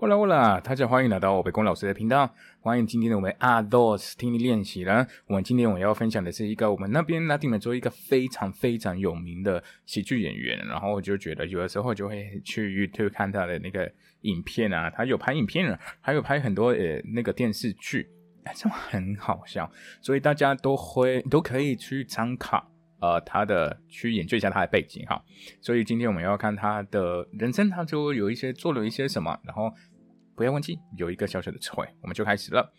h 啦 l 啦，大家欢迎来到我北宫老师的频道。欢迎今天的我们阿 dos 听力练习了。我们今天我要分享的是一个我们那边拉丁美洲一个非常非常有名的喜剧演员。然后我就觉得有的时候就会去 YouTube 看他的那个影片啊，他有拍影片，还有拍很多呃那个电视剧，哎，这很好笑，所以大家都会都可以去参考。呃，他的去研究一下他的背景哈，所以今天我们要看他的人生，他就有一些做了一些什么，然后不要忘记有一个小小的词汇，我们就开始了。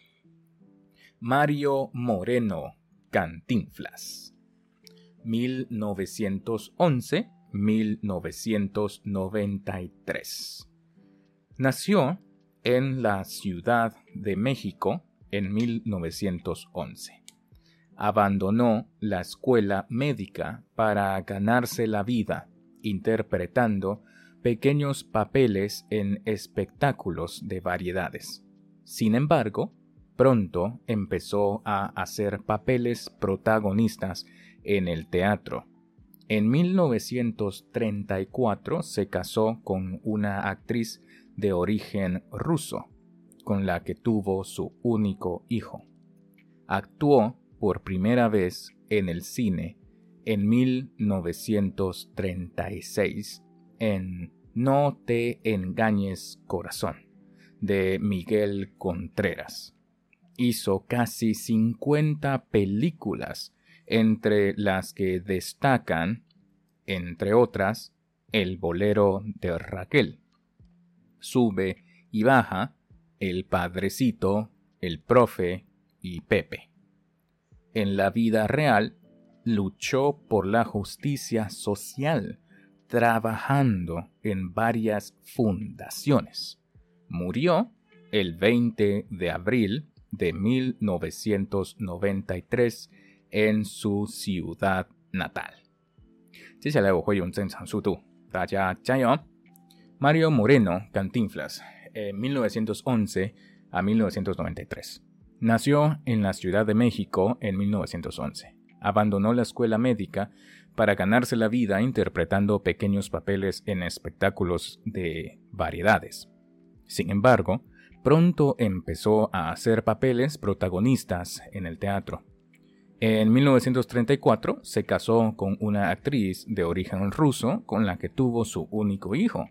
Mario Moreno Cantinflas，1911-1993. Nació en la Ciudad de México en 1911. abandonó la escuela médica para ganarse la vida interpretando pequeños papeles en espectáculos de variedades. Sin embargo, pronto empezó a hacer papeles protagonistas en el teatro. En 1934 se casó con una actriz de origen ruso, con la que tuvo su único hijo. Actuó por primera vez en el cine en 1936 en No te engañes corazón de Miguel Contreras. Hizo casi 50 películas, entre las que destacan, entre otras, El bolero de Raquel. Sube y baja, El Padrecito, El Profe y Pepe en la vida real, luchó por la justicia social, trabajando en varias fundaciones. Murió el 20 de abril de 1993 en su ciudad natal. Mario Moreno Cantinflas, 1911 a 1993. Nació en la Ciudad de México en 1911. Abandonó la escuela médica para ganarse la vida interpretando pequeños papeles en espectáculos de variedades. Sin embargo, pronto empezó a hacer papeles protagonistas en el teatro. En 1934 se casó con una actriz de origen ruso con la que tuvo su único hijo.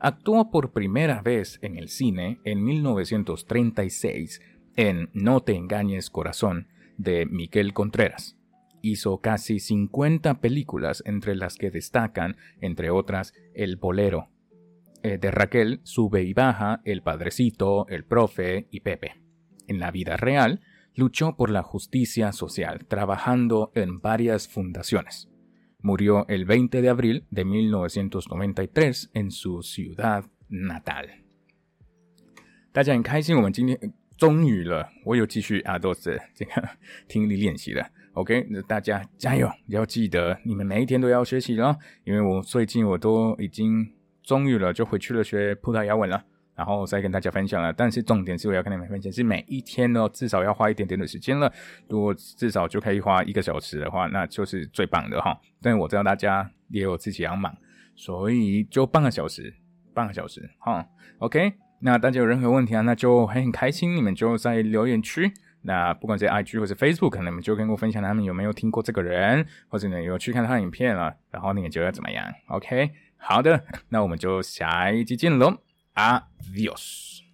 Actuó por primera vez en el cine en 1936 en No te engañes corazón de Miguel Contreras Hizo casi 50 películas entre las que destacan, entre otras, El Bolero. Eh, de Raquel, Sube y Baja, El Padrecito, El Profe y Pepe. En la vida real, luchó por la justicia social, trabajando en varias fundaciones. Murió el 20 de abril de 1993 en su ciudad natal. 终于了，我有继续阿多斯这个听力练习了。 OK，那大家加油，要记得你们每一天都要学习咯。因为我最近我都已经终于了，就回去了学葡萄牙文了，然后再跟大家分享了。但是重点是我要跟你们分享，是每一天呢至少要花一点点的时间了。如果至少就可以花一个小时的话，那就是最棒的哈。但我知道大家也有自己要忙，所以就半个小时，半个小时哈。OK。那大家有任何问题啊，那就很开心，你们就在留言区。那不管是 IG 或者 Facebook，可能你们就跟我分享他们有没有听过这个人，或者呢有去看他的影片了，然后你们觉得怎么样？OK，好的，那我们就下一集见喽，Adios。